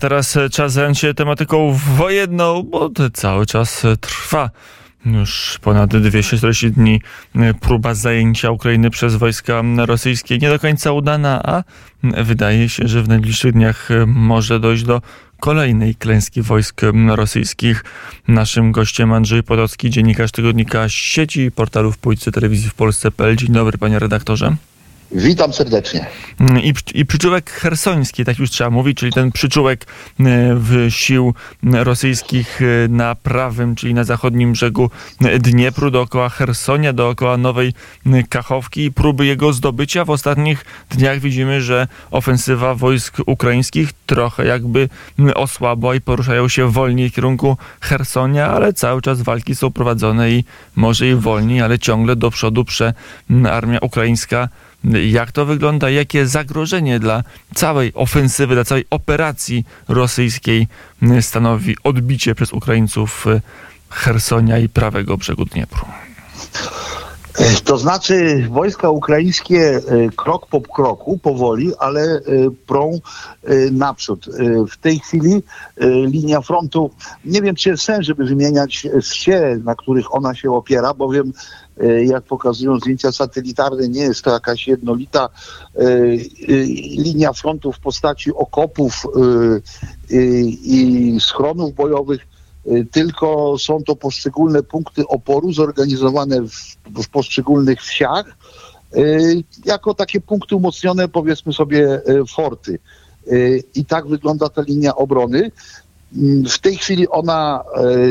Teraz czas zająć się tematyką wojenną, bo cały czas trwa. Już ponad 240 dni próba zajęcia Ukrainy przez wojska rosyjskie nie do końca udana, a wydaje się, że w najbliższych dniach może dojść do kolejnej klęski wojsk rosyjskich. Naszym gościem Andrzej Podocki, dziennikarz tygodnika sieci portalów Pójcy Telewizji w Polsce.pl. Dzień dobry panie redaktorze. Witam serdecznie. I, I przyczółek hersoński, tak już trzeba mówić, czyli ten przyczółek e, w sił rosyjskich e, na prawym, czyli na zachodnim brzegu Dniepru, dookoła Hersonia, dookoła Nowej Kachowki i próby jego zdobycia. W ostatnich dniach widzimy, że ofensywa wojsk ukraińskich trochę jakby osłabła i poruszają się wolniej w kierunku Hersonia, ale cały czas walki są prowadzone i może i wolniej, ale ciągle do przodu prze armia ukraińska jak to wygląda? Jakie zagrożenie dla całej ofensywy, dla całej operacji rosyjskiej stanowi odbicie przez Ukraińców Hersonia i prawego brzegu Dniepru? To znaczy wojska ukraińskie e, krok po kroku, powoli, ale e, prą e, naprzód. W tej chwili linia frontu, nie wiem czy jest sens, żeby wymieniać wsie, na których ona się opiera, bowiem jak pokazują zdjęcia satelitarne, nie jest to jakaś jednolita linia frontu w postaci okopów i schronów bojowych tylko są to poszczególne punkty oporu zorganizowane w, w poszczególnych wsiach y, jako takie punkty umocnione, powiedzmy sobie, y, forty. I tak wygląda ta linia obrony. Mm, w tej chwili ona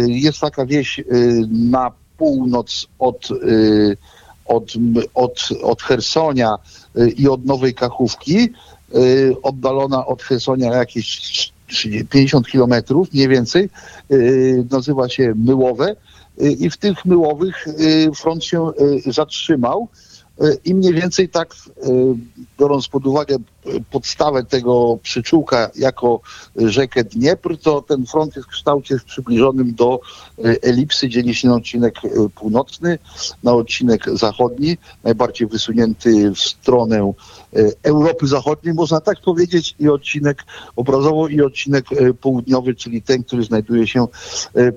jest taka wieś na północ od, od, od, od Hersonia i od Nowej Kachówki, oddalona od Hersonia jakieś 50 kilometrów, mniej więcej, y, nazywa się Myłowe y, i w tych Myłowych y, front się zatrzymał i mniej więcej tak, biorąc pod uwagę podstawę tego przyczółka jako rzekę Dniepr, to ten front jest w kształcie przybliżonym do elipsy, dzieli się na odcinek północny, na odcinek zachodni, najbardziej wysunięty w stronę Europy Zachodniej, można tak powiedzieć, i odcinek obrazowo, i odcinek południowy, czyli ten, który znajduje się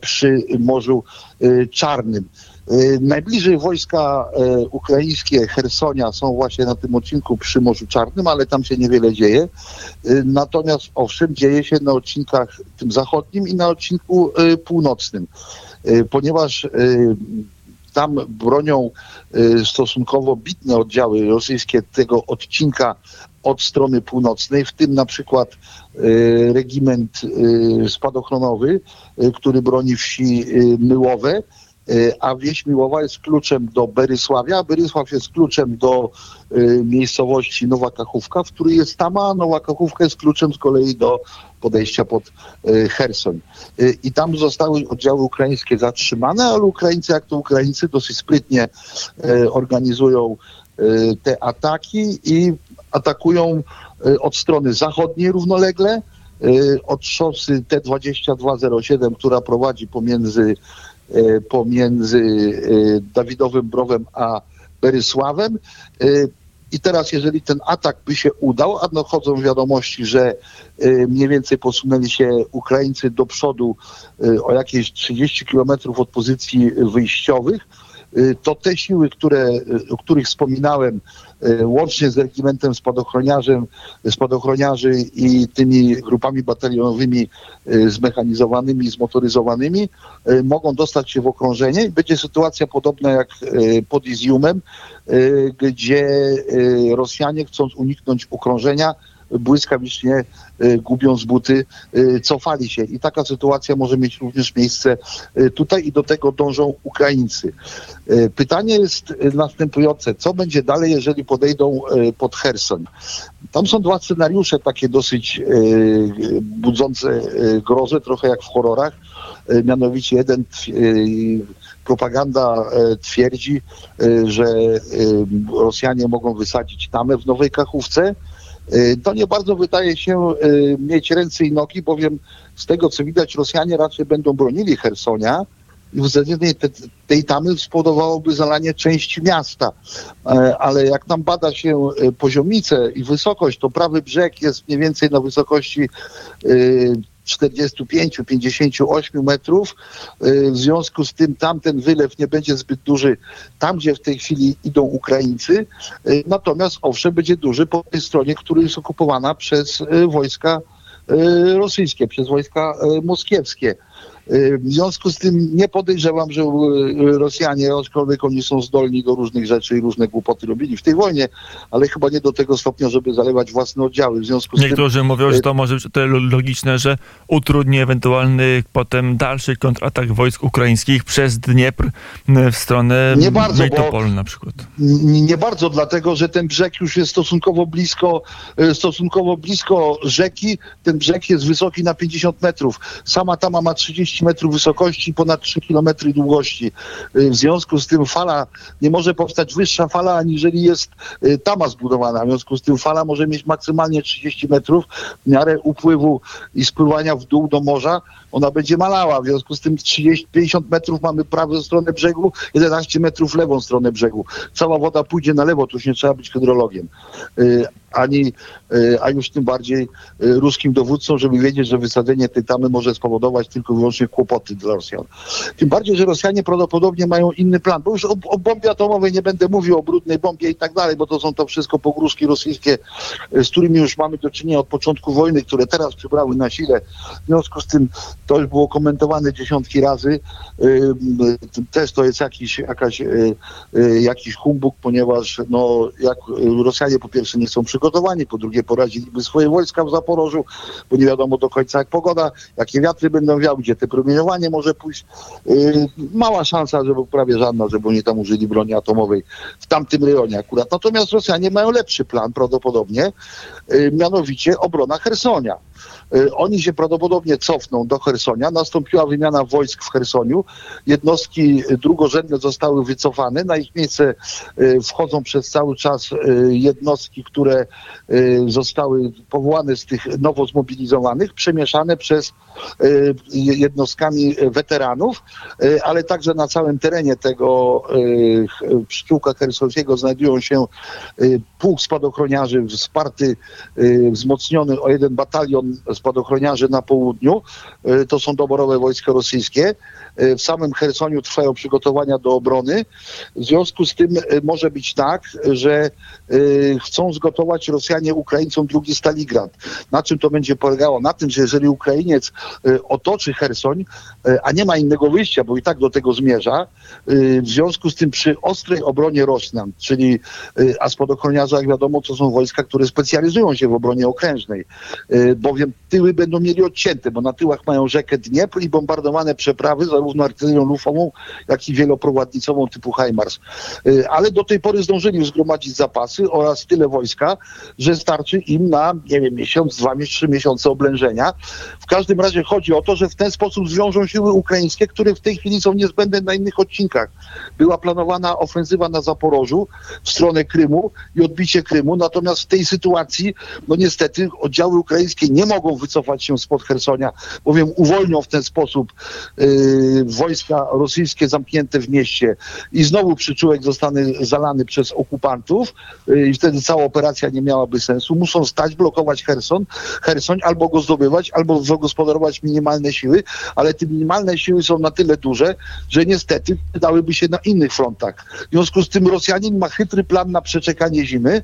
przy Morzu Czarnym. Y, najbliżej wojska y, ukraińskie Hersonia są właśnie na tym odcinku przy Morzu Czarnym, ale tam się niewiele dzieje. Y, natomiast owszem, dzieje się na odcinkach tym zachodnim i na odcinku północnym, ponieważ tam bronią stosunkowo bitne oddziały rosyjskie tego odcinka od strony północnej, w tym na przykład regiment spadochronowy, który broni wsi Myłowe, a wieś Miłowa jest kluczem do Berysławia, a Berysław jest kluczem do y, miejscowości Nowa Kachówka, w której jest Tama, a Nowa Kachówka jest kluczem z kolei do podejścia pod y, Herson. I tam zostały oddziały ukraińskie zatrzymane, ale Ukraińcy, jak to Ukraińcy, dosyć sprytnie organizują te ataki i atakują od strony zachodniej równolegle, od szosy T2207, która prowadzi pomiędzy pomiędzy e, Dawidowym Browem a Berysławem. E, I teraz, jeżeli ten atak by się udał, a dochodzą wiadomości, że mniej więcej posunęli się Ukraińcy do przodu o jakieś 30 kilometrów od pozycji wyjściowych, to te siły, które, y, o których wspominałem, y, łącznie z regimentem spadochroniarzem, spadochroniarzy i tymi grupami batalionowymi zmechanizowanymi, zmotoryzowanymi, mogą dostać się w okrążenie i będzie sytuacja podobna jak pod Iziumem, gdzie Rosjanie chcąc uniknąć okrążenia, błyskawicznie y, gubiąc buty, y, cofali się. I taka sytuacja może mieć również miejsce y, tutaj i do tego dążą Ukraińcy. Pytanie jest następujące. Co będzie dalej, jeżeli podejdą pod Herson? Tam są dwa scenariusze takie dosyć budzące grozę, trochę jak w horrorach. Mianowicie jeden propaganda twierdzi, że Rosjanie mogą wysadzić tamę w Nowej Kachówce, to nie bardzo wydaje się y, mieć ręce i nogi, bowiem z tego co widać Rosjanie raczej będą bronili Hersonia, i względnie te, tej tamy spowodowałoby zalanie części miasta. E, ale jak tam bada się e, poziomice i wysokość, to prawy brzeg jest mniej więcej na wysokości 45, 58 metrów. W związku z tym tamten wylew nie będzie zbyt duży tam, gdzie w tej chwili idą Ukraińcy. Natomiast owszem, będzie duży po tej stronie, która jest okupowana przez wojska rosyjskie, przez wojska moskiewskie. Y, w związku z tym nie podejrzewam, że y, Rosjanie, aczkolwiek oni są zdolni do różnych rzeczy i różne głupoty robili w tej wojnie, ale chyba nie do tego stopnia, żeby zalewać własne oddziały. W związku z Niektórzy tym, mówią, że to może być to logiczne, że utrudni ewentualny potem dalszy kontratak wojsk ukraińskich przez Dniepr w stronę nie bardzo, na przykład. Nie bardzo, dlatego że ten brzeg już jest stosunkowo blisko, y, stosunkowo blisko rzeki. Ten brzeg jest wysoki na 50 metrów. Sama tama ma 30 30 metrów wysokości i ponad 3 km długości. Y, w związku z tym fala, nie może powstać wyższa fala, aniżeli jest y, tama zbudowana. W związku z tym fala może mieć maksymalnie 30 metrów w miarę upływu i spływania w dół do morza. Ona będzie malała. W związku z tym 30, 50 metrów mamy prawą stronę brzegu, 11 metrów lewą stronę brzegu. Cała woda pójdzie na lewo, tu już nie trzeba być hydrologiem. Y, ani, e, a już tym bardziej e, ruskim dowódcom, żeby wiedzieć, że wysadzenie tej tamy może spowodować tylko i wyłącznie kłopoty dla Rosjan. Tym bardziej, że Rosjanie prawdopodobnie mają inny plan, bo już o, o bombie atomowej nie będę mówił, o brudnej bombie i tak dalej, bo to są to wszystko pogróżki rosyjskie, e, z którymi już mamy do czynienia od początku wojny, które teraz przybrały na sile. W związku z tym to już było komentowane dziesiątki razy. Też to jest jakiś, jakaś, jakiś humbug, ponieważ no, jak Rosjanie po pierwsze nie chcą przy przygotowani, po drugie poradziliby swoje wojska w Zaporożu, bo nie wiadomo do końca jak pogoda, jakie wiatry będą wiały, gdzie te promieniowanie może pójść. Yy, mała szansa, żeby prawie żadna, żeby oni tam użyli broni atomowej w tamtym rejonie akurat. Natomiast Rosjanie mają lepszy plan prawdopodobnie, yy, mianowicie obrona Hersonia. Y, oni się prawdopodobnie cofną do Hersonia. Nastąpiła wymiana wojsk w Hersoniu. Jednostki drugorzędne zostały wycofane. Na ich miejsce y, wchodzą przez cały czas y, jednostki, które zostały powołane z tych nowo zmobilizowanych, przemieszane przez jednostkami weteranów, ale także na całym terenie tego pszczółka hersońskiego znajdują się pułk spadochroniarzy wsparty, wzmocniony o jeden batalion spadochroniarzy na południu. E, to są doborowe wojska rosyjskie. E, w samym Chersoniu trwają przygotowania do obrony. W związku z tym e, może być tak, że chcą zgotować Rosjanie Ukraińcom drugi Staligrad. Na czym to będzie polegało? Na tym, że jeżeli Ukrainiec otoczy Hersoń, a nie ma innego wyjścia, bo i tak do tego zmierza, w związku z tym przy ostrej obronie Rosjan, czyli a spadochroniarze, jak wiadomo, to są wojska, które specjalizują się w obronie okrężnej, bowiem tyły będą mieli odcięte, bo na tyłach mają rzekę Dniepr i bombardowane przeprawy zarówno artylerią lufową, jak i wieloprowadnicową typu HIMARS. Y, ale do tej pory zdążyli zgromadzić zapasy oraz tyle wojska, że starczy im na, nie wiem, miesiąc, dwa, trzy miesiące oblężenia. W każdym razie chodzi o to, że w ten sposób zwiążą siły ukraińskie, które w tej chwili są niezbędne na innych odcinkach. Była planowana ofensywa na Zaporożu w stronę Krymu i odbicie Krymu, natomiast w tej sytuacji, no niestety oddziały ukraińskie nie mogą wycofać się spod Hersonia, bowiem uwolnią w ten sposób yy, wojska rosyjskie zamknięte w mieście i znowu przyczółek zostanie zalany przez okupantów yy, i wtedy cała operacja nie miałaby sensu. Muszą stać, blokować Herson, Hersoń, albo go zdobywać, albo zagospodarować minimalne siły, ale te minimalne siły są na tyle duże, że niestety dałyby się na innych frontach. W związku z tym Rosjanin ma chytry plan na przeczekanie zimy,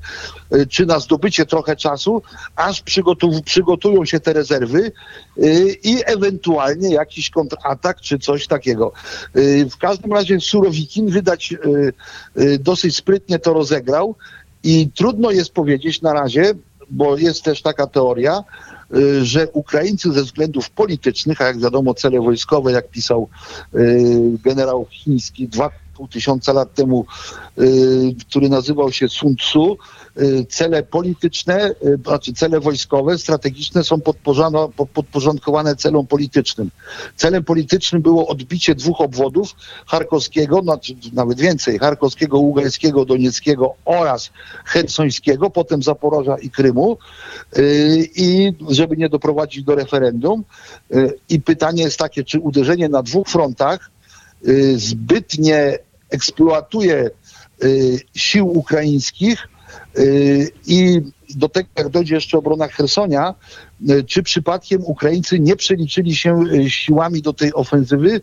yy, czy na zdobycie trochę czasu, aż przygotują się te rezerwy y, i ewentualnie jakiś kontratak czy coś takiego. Y, w każdym razie Surowikin wydać y, dosyć sprytnie to rozegrał i trudno jest powiedzieć na razie, bo jest też taka teoria, że Ukraińcy ze względów politycznych, a jak wiadomo cele wojskowe, jak pisał generał chiński dwa pół tysiąca lat temu, który nazywał się Sun Tzu, Y, cele polityczne, y, znaczy cele wojskowe, strategiczne są podporządkowane celom politycznym. Celem politycznym było odbicie dwóch obwodów, charkowskiego, znaczy nawet więcej, charkowskiego, ługańskiego, donieckiego oraz chersońskiego, potem Zaporoża i Krymu y, i żeby nie doprowadzić do referendum. I pytanie jest takie, czy uderzenie na dwóch frontach zbytnie eksploatuje sił ukraińskich i do tego, jak dojdzie jeszcze obrona Hersonia, e, czy przypadkiem Ukraińcy nie przeliczyli się e, siłami do tej ofensywy,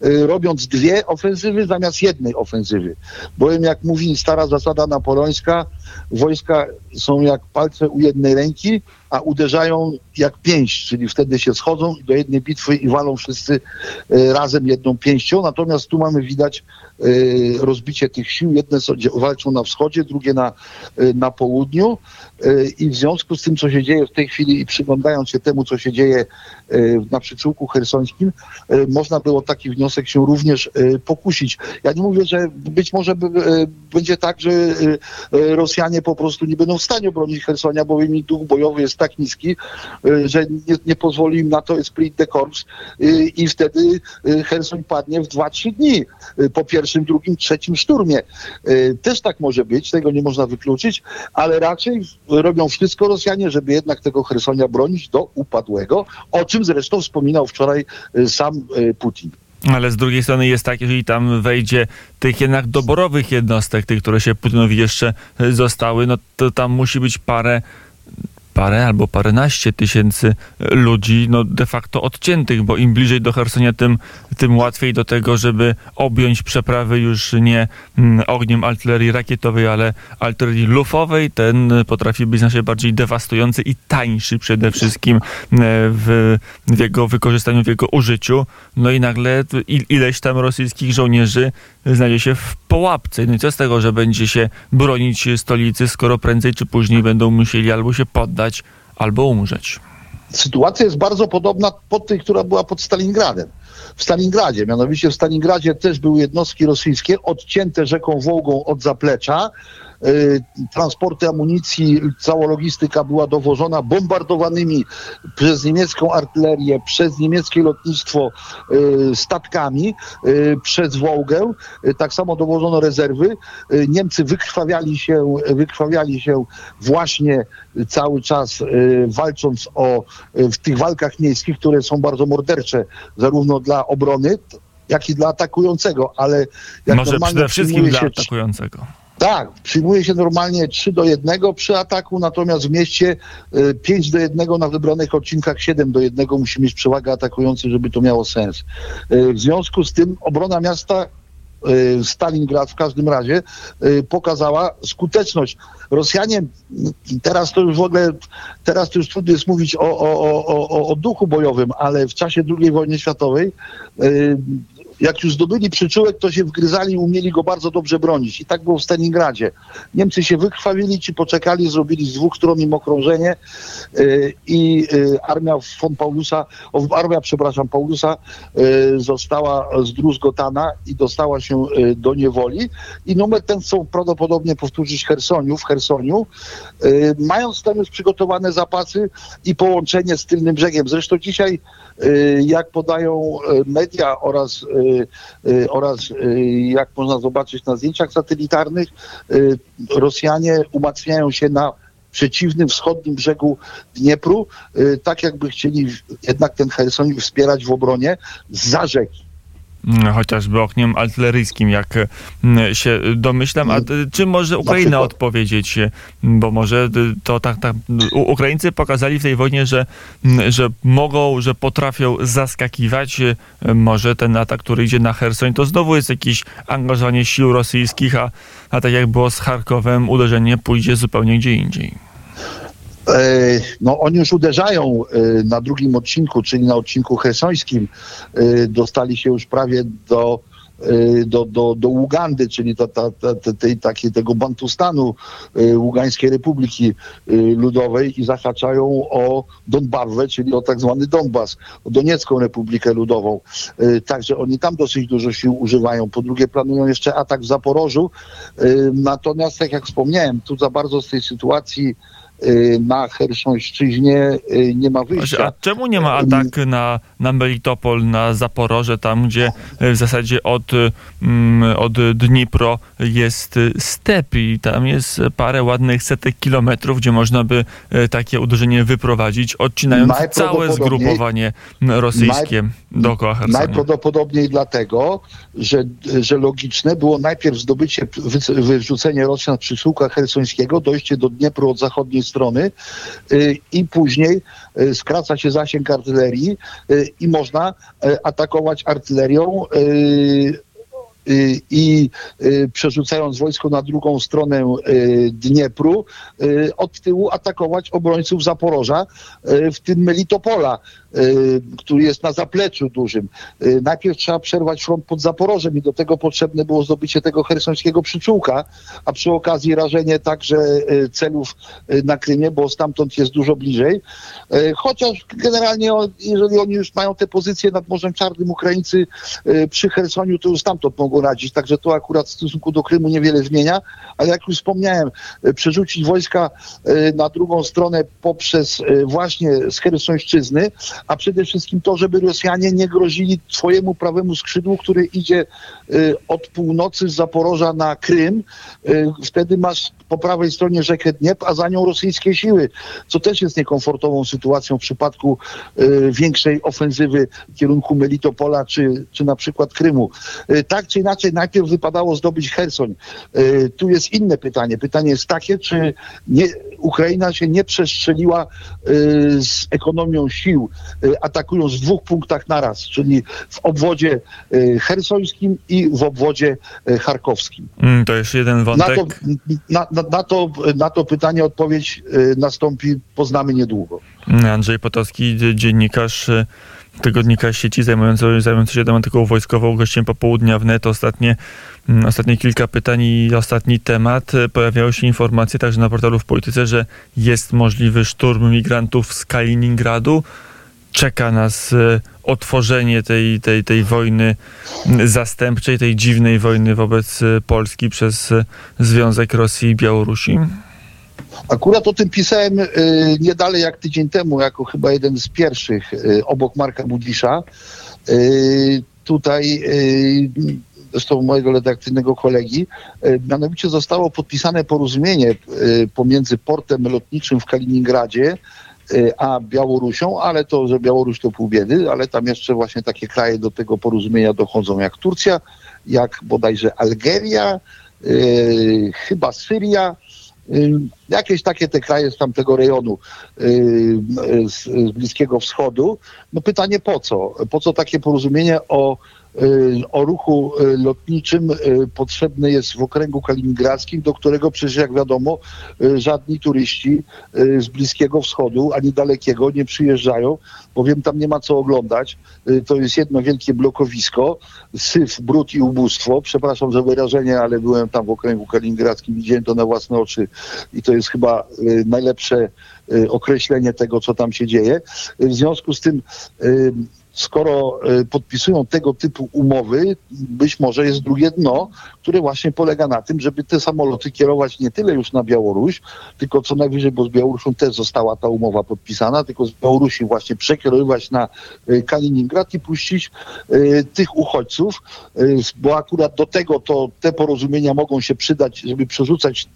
e, robiąc dwie ofensywy zamiast jednej ofensywy. Bowiem, jak mówi stara zasada napoleońska, wojska są jak palce u jednej ręki, a uderzają jak pięść, czyli wtedy się schodzą do jednej bitwy i walą wszyscy razem jedną pięścią. Natomiast tu mamy widać rozbicie tych sił. Jedne walczą na wschodzie, drugie na, na południu. E, i w związku z tym, co się dzieje w tej chwili i przyglądając się temu, co się dzieje e, na przyczółku hersońskim, e, można było taki wniosek się również pokusić. Ja nie mówię, że być może będzie tak, że Rosjanie po prostu nie będą w stanie obronić Hersonia, bowiem ich duch bojowy jest tak niski, że nie, nie pozwoli im na to esprit de corps i wtedy Hersoń padnie w 2-3 dni po pierwszym, drugim, trzecim szturmie. Też tak może być, tego nie można wykluczyć, ale raczej robią wszystko Rosjanie, żeby jednak tego Hersonia bronić do upadłego, o czym zresztą wspominał wczoraj y, sam y, Putin. Ale z drugiej strony jest tak, jeżeli tam wejdzie tych jednak doborowych jednostek, tych, które się Putinowi jeszcze y, zostały, no to tam musi być parę parę albo paręnaście tysięcy ludzi no de facto odciętych, bo im bliżej do Hersonia, tym, tym łatwiej do tego, żeby objąć przeprawy już nie mm, ogniem artylerii rakietowej, ale artylerii lufowej. Ten potrafi być znacznie bardziej dewastujący i tańszy przede wszystkim e, w, w jego wykorzystaniu, w jego użyciu. No i nagle ileś tam rosyjskich żołnierzy znajdzie się w połapce. No i co z tego, że będzie się bronić stolicy, skoro prędzej czy później będą musieli albo się poddać, albo umrzeć. Sytuacja jest bardzo podobna pod tej, która była pod Stalingradem. W Stalingradzie, mianowicie w Stalingradzie też były jednostki rosyjskie odcięte rzeką Wołgą od zaplecza, transporty amunicji, cała logistyka była dowożona bombardowanymi przez niemiecką artylerię, przez niemieckie lotnictwo y, statkami y, przez Wołgę. Tak samo dowożono rezerwy. Niemcy wykrwawiali się, wykrwawiali się właśnie cały czas walcząc o, w tych walkach miejskich, które są bardzo mordercze zarówno dla obrony, jak i dla atakującego, ale jak Może przede wszystkim dla atakującego tak, przyjmuje się normalnie 3 do 1 przy ataku, natomiast w mieście 5 y, do 1 na wybranych odcinkach 7 do 1 musi mieć przewagę atakujący, żeby to miało sens. Y, w związku z tym obrona miasta y, Stalingrad w każdym razie pokazała skuteczność. Rosjanie, teraz to już w ogóle, teraz to już trudno jest mówić o, o, o, o duchu bojowym, ale w czasie II wojny światowej jak już zdobyli przyczółek, to się wgryzali i umieli go bardzo dobrze bronić. I tak było w Stalingradzie. Niemcy się wykrwawili, ci poczekali, zrobili z dwóch stron im okrążenie yy, i yy, armia von Paulusa, armia, przepraszam, Paulusa yy, została zdruzgotana i dostała się y, do niewoli. I numer ten chcą prawdopodobnie powtórzyć Hersoniu, w Hersoniu, y, mając tam już przygotowane zapasy i połączenie z tylnym brzegiem. Zresztą dzisiaj, y, jak podają media oraz Y, y, oraz y, jak można zobaczyć na zdjęciach satelitarnych, Rosjanie umacniają się na przeciwnym wschodnim brzegu Dniepru, tak jakby chcieli jednak ten Herson wspierać w obronie za rzeki. Mm, chociażby ogniem artyleryjskim, jak mm, się domyślam. A czy może Ukraina odpowiedzieć? Bo może to tak, tak Ukraińcy pokazali w tej wojnie, że, mm, że mogą, że potrafią zaskakiwać. Może ten atak, który idzie na Hersoń, to znowu jest jakieś angażowanie sił rosyjskich, a, a tak jak było z Charkowem, uderzenie pójdzie zupełnie gdzie indziej. E, no oni już uderzają e, na drugim odcinku, czyli na odcinku hersońskim. E, dostali się już prawie do, do, do, do Ugandy, czyli ta, ta, ta, tej, taki, tego Bantustanu Ługańskiej Republiki Ludowej i zahaczają o Donbawę, czyli o tak zwany Donbas, o Doniecką Republikę Ludową. Także oni tam dosyć dużo sił używają. Po drugie planują jeszcze atak w Zaporożu. Natomiast, tak jak wspomniałem, tu za bardzo z tej sytuacji na Chersonszczyźnie y, nie ma wyjścia. A czemu nie ma ataku na, na Melitopol, na Zaporoże, tam gdzie w zasadzie od, mm, od Dnipro jest step i tam jest parę ładnych setek kilometrów, gdzie można by takie uderzenie wyprowadzić, odcinając całe zgrupowanie rosyjskie naj, dookoła Hersonia? Najprawdopodobniej dlatego, że, że logiczne było najpierw zdobycie, wyrzucenie Rosjan z przyczółka hersońskiego, dojście do Dniepru od zachodniej strony y, i później y, skraca się zasięg artylerii y, i można atakować artylerią i przerzucając wojsko na drugą stronę Dniepru, od tyłu atakować obrońców Zaporoża, w tym Melitopola, który jest na zapleczu dużym. Najpierw trzeba przerwać front pod Zaporożem i do tego potrzebne było zdobycie tego hersońskiego przyczółka, a przy okazji rażenie także celów na Krymie, bo stamtąd jest dużo bliżej. Chociaż generalnie, jeżeli oni już mają te pozycje nad Morzem Czarnym, Ukraińcy przy Hersoniu, to już stamtąd mogą radzić. Także to akurat w stosunku do Krymu niewiele zmienia, ale jak już wspomniałem, przerzucić wojska na drugą stronę poprzez właśnie z Chersonszczyzny, a przede wszystkim to, żeby Rosjanie nie grozili swojemu prawemu skrzydłu, które idzie od północy z Zaporoża na Krym. Wtedy masz po prawej stronie rzekę Dniep, a za nią rosyjskie siły, co też jest niekomfortową sytuacją w przypadku większej ofensywy w kierunku Melitopola czy, czy na przykład Krymu. tak czy inaczej, najpierw wypadało zdobyć Hersoń. tu jest inne pytanie. Pytanie jest takie, czy nie, Ukraina się nie przestrzeliła y, z ekonomią sił, y, atakując w dwóch punktach naraz, czyli w obwodzie y, hersońskim i w obwodzie charkowskim. Mm, to jest jeden wątek. Na to, na, na, na to, na to pytanie odpowiedź nastąpi, poznamy niedługo. Andrzej Potowski, dziennikarz tygodnika sieci zajmujący, zajmujący się tematyką wojskową. Gościem popołudnia wnet ostatnie, mm, ostatnie kilka pytań i ostatni temat. Pojawiały się informacje także na portalu w Polityce, że jest możliwy szturm migrantów z Kaliningradu. Czeka nas e, otworzenie tej, tej, tej wojny zastępczej, tej dziwnej wojny wobec e, Polski przez e, Związek Rosji i Białorusi. Akurat o tym pisałem y, nie dalej jak tydzień temu, jako chyba jeden z pierwszych y, obok Marka Budisza. Y, tutaj zresztą mojego redakcyjnego kolegi, mianowicie zostało podpisane porozumienie pomiędzy portem lotniczym w Kaliningradzie a Białorusią, ale to, że Białoruś to pół biedy, ale tam jeszcze właśnie takie kraje do tego porozumienia dochodzą jak Turcja, jak bodajże Algeria, chyba Syria, jakieś takie te kraje z tamtego rejonu z, Bliskiego Wschodu. No pytanie po co? Po co takie porozumienie o Y, o ruchu y, lotniczym y, potrzebny jest w okręgu kaliningradzkim, do którego przecież jak wiadomo żadni turyści z Bliskiego Wschodu ani dalekiego nie przyjeżdżają, bowiem tam nie ma co oglądać. To jest jedno wielkie blokowisko, syf, brud i ubóstwo. Przepraszam za wyrażenie, ale byłem tam w okręgu kaliningradzkim, widziałem to na własne oczy i to jest chyba najlepsze określenie tego, co tam się dzieje. W związku z tym skoro e, podpisują tego typu umowy, być może jest drugie dno, które właśnie polega na tym, żeby te samoloty kierować nie tyle już na Białoruś, tylko co najwyżej, bo z Białorusią też została ta umowa podpisana, tylko z Białorusi właśnie przekierowywać na e, Kaliningrad i puścić e, tych uchodźców, bo akurat do tego to te porozumienia mogą się przydać, żeby przerzucać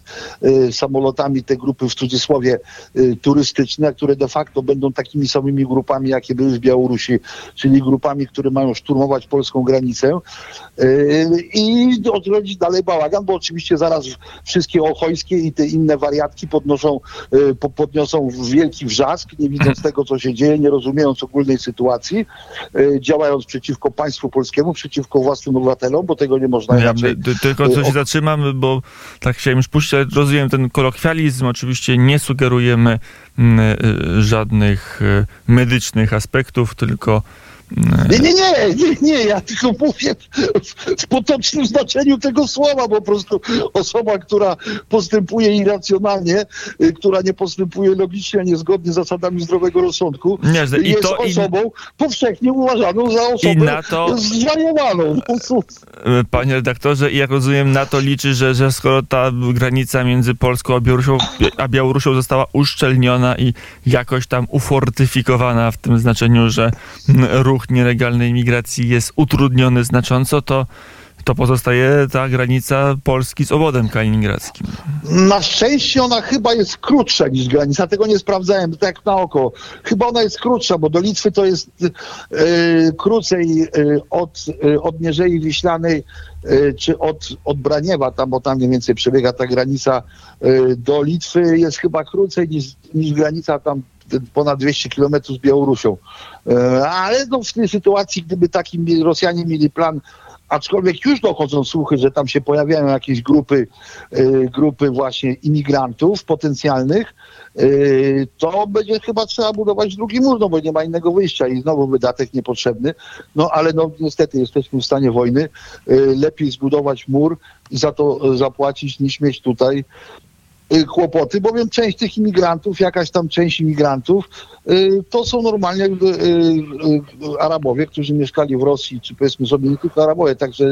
samolotami te grupy w cudzysłowie turystyczne, które de facto będą takimi samymi grupami, jakie były w Białorusi czyli grupami, które mają szturmować polską granicę yy, i odrodzić dalej bałagan, bo oczywiście zaraz wszystkie ochojskie i te inne wariatki podnoszą, yy, podniosą wielki wrzask, nie widząc tego, co się dzieje, nie rozumiejąc ogólnej sytuacji, yy, działając przeciwko państwu polskiemu, przeciwko własnym obywatelom, bo tego nie można ja, inaczej... Tylko coś zatrzymam, bo tak chciałem już puścić, ale rozumiem ten kolokwializm, oczywiście nie sugerujemy żadnych medycznych aspektów, tylko Nie, nie, nie, nie, nie, ja tylko mówię w, w potocznym znaczeniu tego słowa, po prostu osoba, która postępuje irracjonalnie, y, która nie postępuje logicznie, niezgodnie z zasadami zdrowego rozsądku, Nie, i jest to i- osobą powszechnie uważaną za osobę na to- zwariowaną. E, Panie redaktorze, i jak rozumiem, na to liczy, że, że skoro ta granica między Polską a Białorusią, a Białorusią została uszczelniona i jakoś tam ufortyfikowana w tym znaczeniu, że mm, ruch nielegalnej migracji jest utrudniony znacząco, to, to pozostaje ta granica Polski z obwodem kaliningradzkim. Na szczęście ona chyba jest krótsza niż granica. Tego nie sprawdzałem, tak na oko. Chyba ona jest krótsza, bo do Litwy to jest e, krócej e, od, e, od Mierzei Wiślanej e, czy od, od Braniewa, tam, bo tam mniej więcej przebiega ta granica e, do Litwy jest chyba krócej niż, niż granica tam ponad 200 kilometrów z Białorusią. E, ale no, w tej sytuacji, gdyby taki Rosjanie mieli plan aczkolwiek już dochodzą słuchy, że tam się pojawiają jakieś grupy, y, grupy właśnie imigrantów potencjalnych, y, to będzie chyba trzeba budować drugi mur, no bo nie ma innego wyjścia i znowu wydatek niepotrzebny. No ale no niestety jesteśmy w stanie wojny. Lepiej zbudować mur i za to zapłacić niż mieć tutaj kłopoty, bowiem część tych imigrantów, jakaś tam część imigrantów, y, to są normalnie y, y, Arabowie, którzy mieszkali w Rosji, czy powiedzmy sobie nie tylko Arabowie, także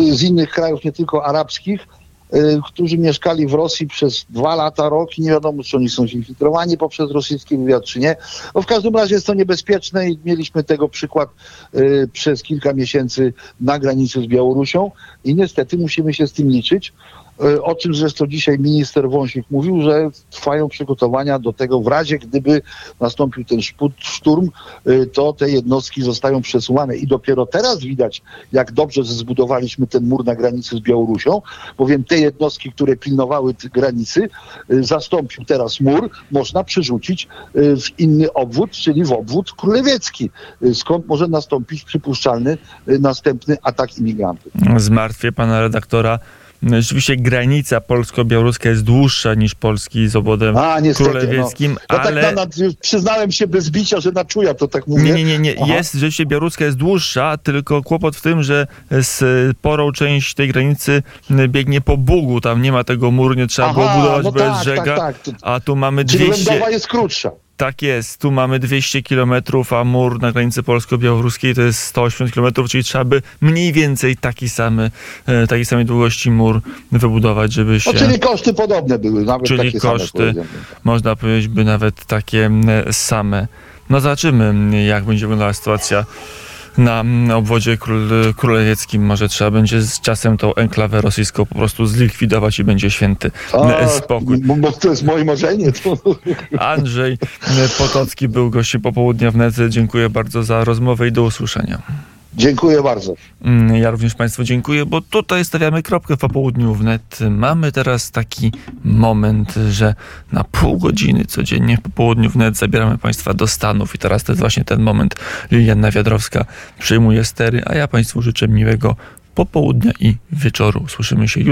y, z innych krajów, nie tylko arabskich, y, którzy mieszkali w Rosji przez dwa lata, rok i nie wiadomo, czy oni są zinfiltrowani poprzez rosyjski wywiad, czy nie. No w każdym razie jest to niebezpieczne i mieliśmy tego przykład y, przez kilka miesięcy na granicy z Białorusią i niestety musimy się z tym liczyć. Y, O czym zresztą dzisiaj minister Wąsik mówił, że trwają przygotowania do tego, w razie gdyby nastąpił ten szturm, y, to te jednostki zostają przesuwane. I dopiero teraz widać, jak dobrze zbudowaliśmy ten mur na granicy z Białorusią, bowiem te jednostki, które pilnowały granicy, y, zastąpił teraz mur, można przerzucić w inny obwód, czyli w obwód królewiecki, skąd może nastąpić przypuszczalny następny atak imigrantów. Zmartwię pana redaktora. Rzeczywiście granica polsko-białoruska jest dłuższa niż Polski z obwodem A, niestety. królewieckim, No, no ale... tak na, na, przyznałem się bez bicia, że na czuja to tak mówię. Nie, nie, nie, nie. Aha. Jest, rzeczywiście białoruska jest dłuższa, tylko kłopot w tym, że sporą część tej granicy biegnie po Bugu. Tam nie ma tego muru, nie trzeba było Aha, budować no bez tak, brzega. tak, tak. A tu mamy Czyli 200. Lędowa jest krótsza. Tak jest, tu mamy 200 kilometrów, a mur na granicy polsko-białoruskiej to jest 180 kilometrów, czyli trzeba by mniej więcej taki samy, e, takiej samej długości mur wybudować, żeby się... No, czyli koszty podobne były, nawet Czyli takie same, koszty. powiedziałbym. można powiedzieć, by nawet takie same. No zobaczymy, jak będzie wyglądała sytuacja na obwodzie król, królewieckim. Może trzeba będzie z czasem tą enklawę rosyjską po prostu zlikwidować i będzie święty A, spokój. Bo, bo to jest moje marzenie. To... Andrzej Potocki był gościem popołudnia w Nedze. Dziękuję bardzo za rozmowę i do usłyszenia. Dziękuję bardzo. Mm, Ja również Państwu dziękuję, bo tutaj stawiamy kropkę w popołudniu wnet. Mamy teraz taki moment, że na pół godziny codziennie w popołudniu wnet zabieramy Państwa do Stanów i teraz to jest właśnie ten moment. Liliana Wiadrowska przyjmuje stery, a ja Państwu życzę miłego popołudnia i wieczoru. Słyszymy się jutro.